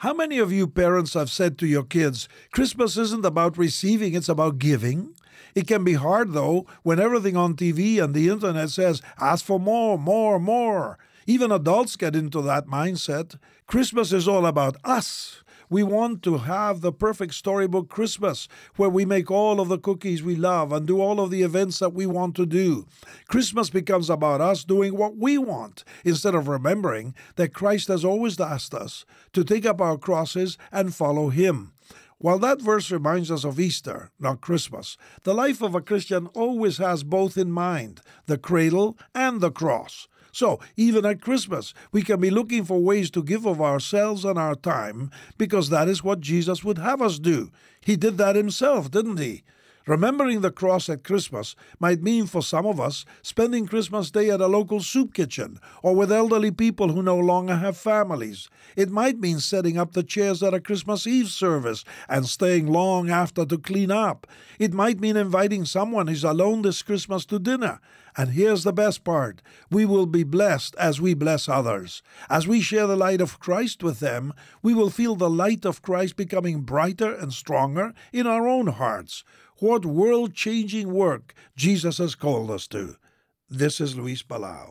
How many of you parents have said to your kids, Christmas isn't about receiving, it's about giving? It can be hard, though, when everything on TV and the internet says, ask for more, more, more. Even adults get into that mindset. Christmas is all about us. We want to have the perfect storybook Christmas where we make all of the cookies we love and do all of the events that we want to do. Christmas becomes about us doing what we want instead of remembering that Christ has always asked us to take up our crosses and follow Him. While that verse reminds us of Easter, not Christmas, the life of a Christian always has both in mind the cradle and the cross. So, even at Christmas, we can be looking for ways to give of ourselves and our time because that is what Jesus would have us do. He did that himself, didn't he? Remembering the cross at Christmas might mean for some of us spending Christmas Day at a local soup kitchen or with elderly people who no longer have families. It might mean setting up the chairs at a Christmas Eve service and staying long after to clean up. It might mean inviting someone who's alone this Christmas to dinner. And here's the best part we will be blessed as we bless others. As we share the light of Christ with them, we will feel the light of Christ becoming brighter and stronger in our own hearts what world changing work Jesus has called us to. This is Luis Palau.